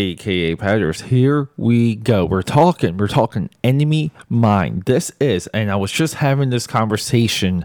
aka Patters. Here we go. We're talking. We're talking Enemy Mine. This is, and I was just having this conversation.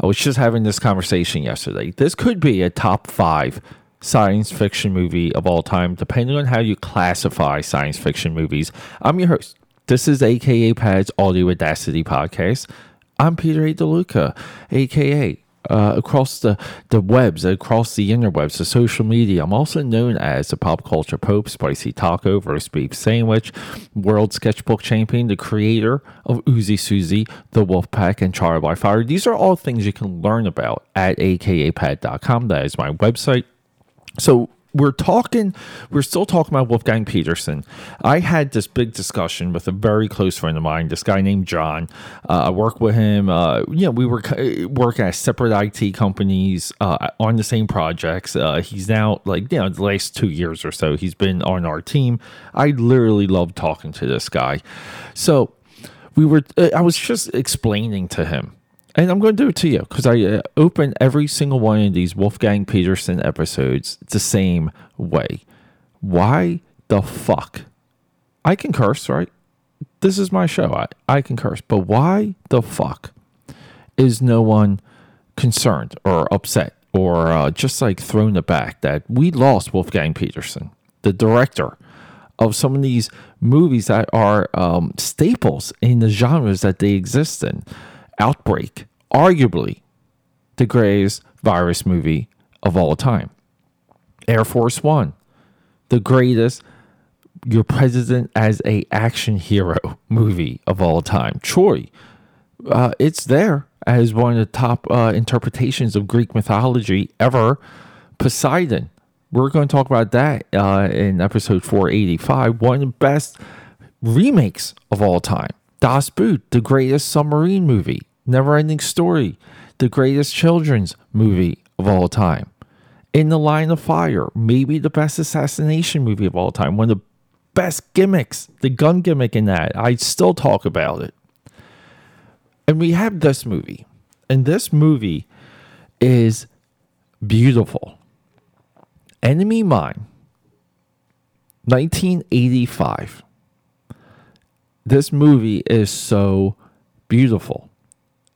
I was just having this conversation yesterday. This could be a top five science fiction movie of all time, depending on how you classify science fiction movies. I'm your host. This is aka Pad's Audio Audacity podcast. I'm Peter A. DeLuca, aka uh, across the, the webs, across the interwebs, the social media. I'm also known as the pop culture pope, spicy taco, roast beef sandwich, world sketchbook champion, the creator of Uzi Susie, the Wolfpack, and Trial by Fire. These are all things you can learn about at akapad.com. That is my website. So we're talking, we're still talking about Wolfgang Petersen. I had this big discussion with a very close friend of mine, this guy named John. Uh, I work with him. Uh, you know, we were working at separate IT companies uh, on the same projects. Uh, he's now, like, you know, the last two years or so, he's been on our team. I literally love talking to this guy. So we were, uh, I was just explaining to him and I'm going to do it to you because I uh, open every single one of these Wolfgang Petersen episodes the same way. Why the fuck? I can curse, right? This is my show. I, I can curse. But why the fuck is no one concerned or upset or uh, just like thrown aback that we lost Wolfgang Petersen, the director of some of these movies that are um, staples in the genres that they exist in? Outbreak, arguably the greatest virus movie of all time. Air Force One, the greatest your president as a action hero movie of all time. Troy, uh, it's there as one of the top uh, interpretations of Greek mythology ever. Poseidon, we're going to talk about that uh, in episode 485. One of the best remakes of all time. Das Boot, the greatest submarine movie. Never Ending Story, the greatest children's movie of all time. In the Line of Fire, maybe the best assassination movie of all time. One of the best gimmicks, the gun gimmick in that. I still talk about it. And we have this movie. And this movie is beautiful. Enemy Mine, 1985. This movie is so beautiful.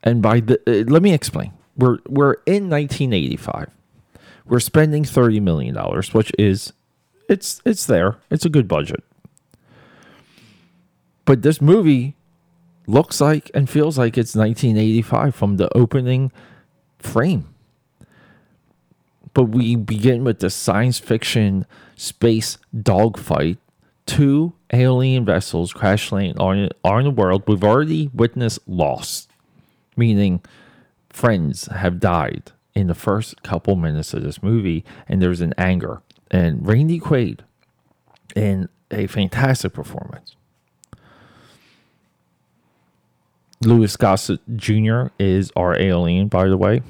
And by the uh, let me explain. We're we're in 1985. We're spending 30 million dollars, which is it's it's there. It's a good budget. But this movie looks like and feels like it's 1985 from the opening frame. But we begin with the science fiction space dogfight. Two alien vessels crash landing on, on the world. We've already witnessed loss meaning friends have died in the first couple minutes of this movie, and there's an anger. And Randy Quaid, in a fantastic performance. Louis Gossett Jr. is our alien, by the way.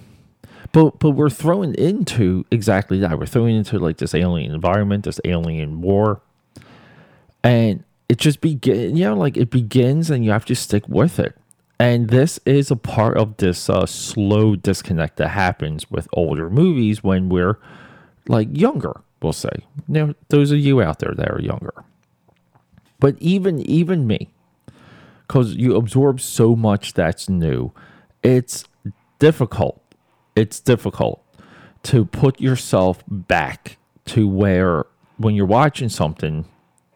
But but we're thrown into exactly that. We're thrown into like this alien environment, this alien war. And it just begins, you know, like it begins and you have to stick with it. And this is a part of this uh, slow disconnect that happens with older movies when we're like younger, we'll say. Now, those of you out there that are younger. But even even me, because you absorb so much that's new, it's difficult. It's difficult to put yourself back to where when you're watching something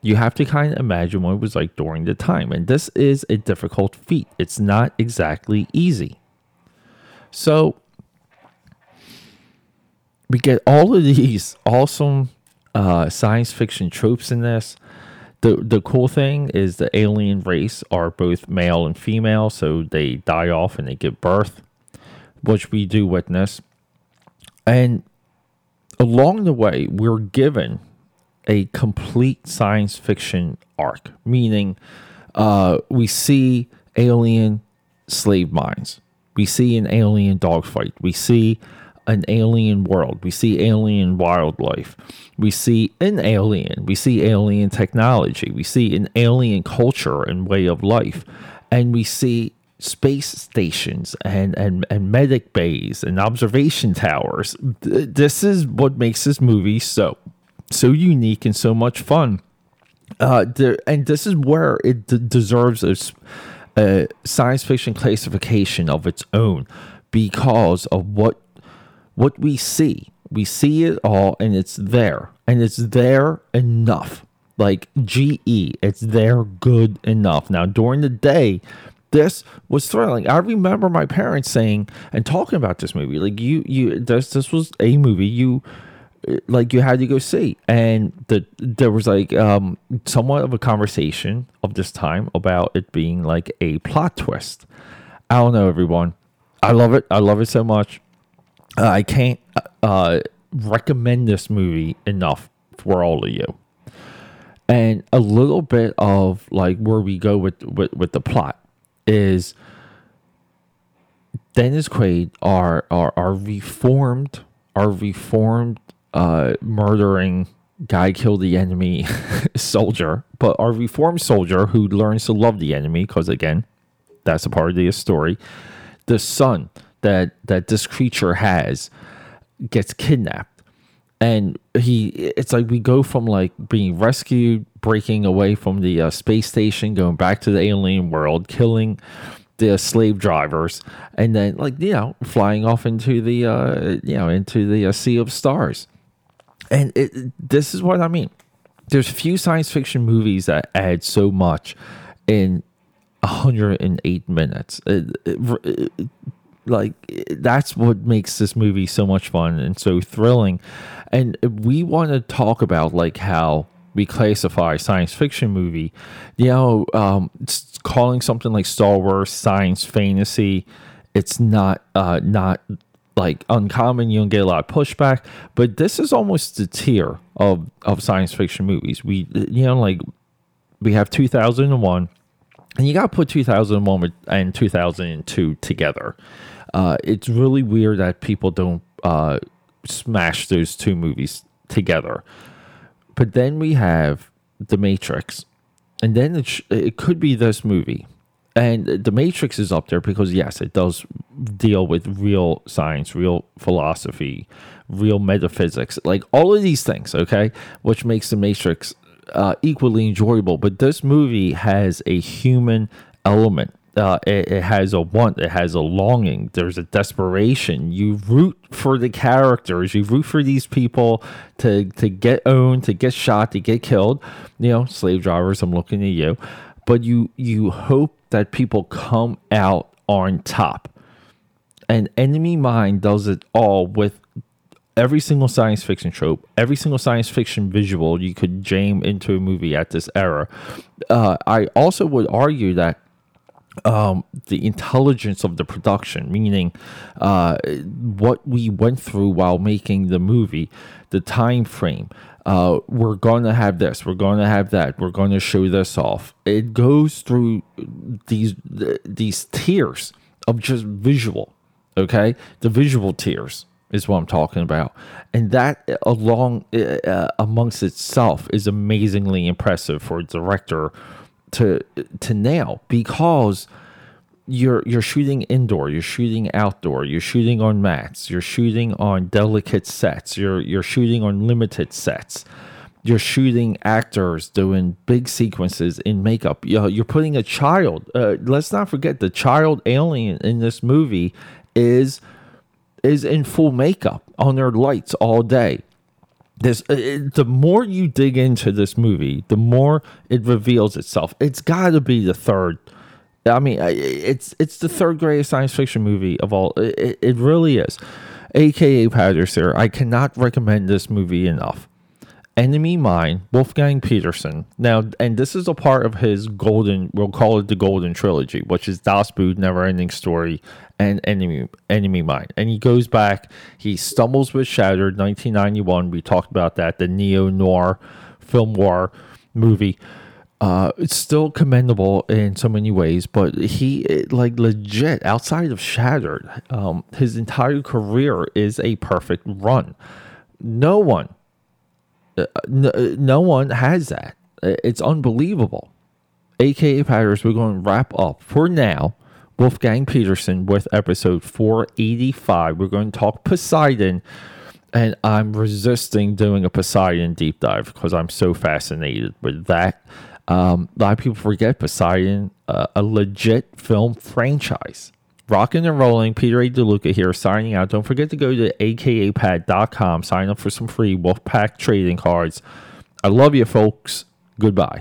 you have to kind of imagine what it was like during the time. And this is a difficult feat, it's not exactly easy. So, we get all of these awesome uh, science fiction tropes in this. The, the cool thing is the alien race are both male and female, so they die off and they give birth, which we do witness. And along the way, we're given a complete science fiction arc, meaning uh, we see alien slave mines, we see an alien dogfight, we see an alien world, we see alien wildlife, we see an alien, we see alien technology, we see an alien culture and way of life, and we see space stations and, and, and medic bays and observation towers. This is what makes this movie so so unique and so much fun. Uh, there, and this is where it d- deserves a, a science fiction classification of its own because of what what we see. We see it all, and it's there, and it's there enough. Like GE, it's there good enough. Now during the day, this was thrilling. I remember my parents saying and talking about this movie. Like you, you, this, this was a movie you, like you had to go see, and the there was like um somewhat of a conversation of this time about it being like a plot twist. I don't know, everyone. I love it. I love it so much. I can't uh, recommend this movie enough for all of you. And a little bit of like where we go with with, with the plot is Dennis Quaid are are are reformed are reformed uh murdering guy killed the enemy soldier, but our reformed soldier who learns to love the enemy because again, that's a part of the story. The son that that this creature has gets kidnapped and he it's like we go from like being rescued breaking away from the uh, space station going back to the alien world killing the slave drivers and then like you know flying off into the uh you know into the uh, sea of stars and it, this is what i mean. There's few science fiction movies that add so much in 108 minutes. It, it, like that's what makes this movie so much fun and so thrilling. And we want to talk about like how we classify science fiction movie. You know um, calling something like star wars science fantasy it's not uh not like uncommon you don't get a lot of pushback but this is almost the tier of of science fiction movies we you know like we have 2001 and you got to put 2001 and 2002 together uh, it's really weird that people don't uh, smash those two movies together. But then we have The Matrix, and then it, sh- it could be this movie. And The Matrix is up there because, yes, it does deal with real science, real philosophy, real metaphysics, like all of these things, okay? Which makes The Matrix uh, equally enjoyable. But this movie has a human element uh, it, it, has a want, it has a longing, there's a desperation. You root for the characters, you root for these people to to get owned, to get shot, to get killed. You know, slave drivers, I'm looking at you, but you you hope that people come out on top. And Enemy Mine does it all with every single science fiction trope, every single science fiction visual you could jam into a movie at this era. Uh, I also would argue that um, the intelligence of the production, meaning uh, what we went through while making the movie, the time frame. Uh, we're going to have this, we're going to have that, we're going to show this off. It goes through these these tiers of just visual. Okay, the visual tiers is what I'm talking about, and that along uh, amongst itself is amazingly impressive for a director to to nail because you're you're shooting indoor, you're shooting outdoor, you're shooting on mats, you're shooting on delicate sets, you're you're shooting on limited sets. You're shooting actors doing big sequences in makeup. You're, putting a child. Uh, let's not forget the child alien in this movie is is in full makeup on their lights all day this uh, it, the more you dig into this movie, the more it reveals itself. It's got to be the third. I mean, it's it's the third greatest science fiction movie of all. It, it really is. AKA Patterson. I cannot recommend this movie enough. Enemy Mine, Wolfgang Petersen. Now, and this is a part of his golden, we'll call it the golden trilogy, which is Das Boot, Never Ending Story, and Enemy Enemy Mine. And he goes back, he stumbles with Shattered, 1991. We talked about that, the neo noir film noir movie. Uh, it's still commendable in so many ways, but he like legit outside of Shattered, um, his entire career is a perfect run. No one uh, no, uh, no one has that. It's unbelievable. AKA Patters, we're going to wrap up for now. Wolfgang Petersen with episode 485. We're going to talk Poseidon and I'm resisting doing a Poseidon deep dive because I'm so fascinated with that. Um, a lot of people forget Poseidon, uh, a legit film franchise. Rocking and rolling, Peter A. DeLuca here, signing out. Don't forget to go to akapad.com, sign up for some free Wolfpack trading cards. I love you, folks. Goodbye.